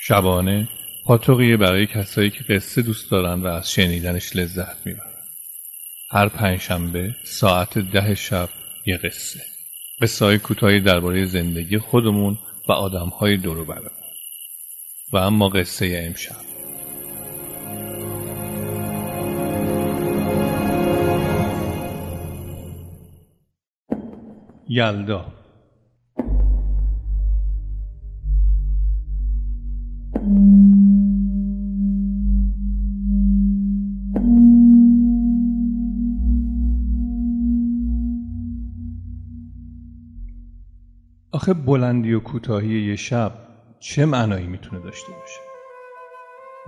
شبانه پاتوقیه برای کسایی که قصه دوست دارن و از شنیدنش لذت می‌برن. هر پنجشنبه ساعت ده شب یه قصه. قصه های کوتاهی درباره زندگی خودمون و آدم های دور برمون. و اما قصه امشب. یلدا. آخه بلندی و کوتاهی یه شب چه معنایی می‌تونه داشته باشه؟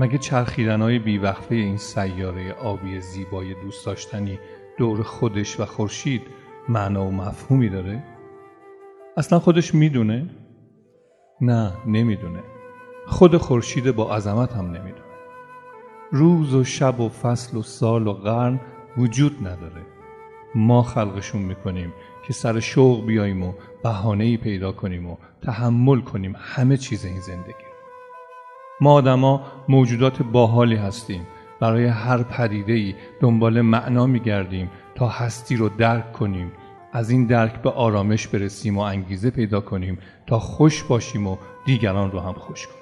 مگه چرخیدنهای بیوقفه این سیاره آبی زیبای دوست داشتنی دور خودش و خورشید معنا و مفهومی داره؟ اصلا خودش می‌دونه؟ نه نمی‌دونه. خود خورشید با عظمت هم نمی‌دونه. روز و شب و فصل و سال و قرن وجود نداره. ما خلقشون می‌کنیم که سر شوق بیاییم و بهانه ای پیدا کنیم و تحمل کنیم همه چیز این زندگی. ما آدما موجودات باحالی هستیم. برای هر پدیده ای دنبال معنا میگردیم تا هستی رو درک کنیم. از این درک به آرامش برسیم و انگیزه پیدا کنیم تا خوش باشیم و دیگران رو هم خوش کنیم.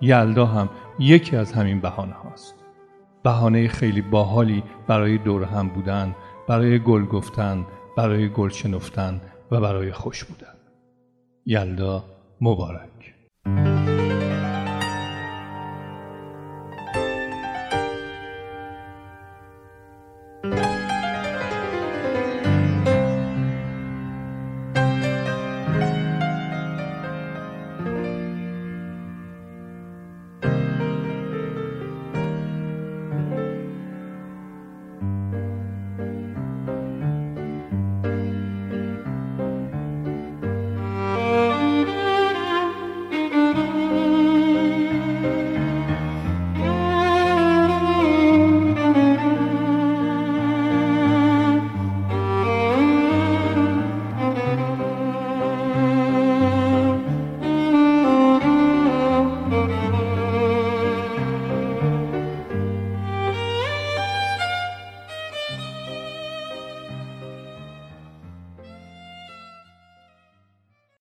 یلدا هم یکی از همین بهانه هاست بهانه خیلی باحالی برای دور هم بودن برای گل گفتن برای گل شنفتن و برای خوش بودن. یلدا مبارک.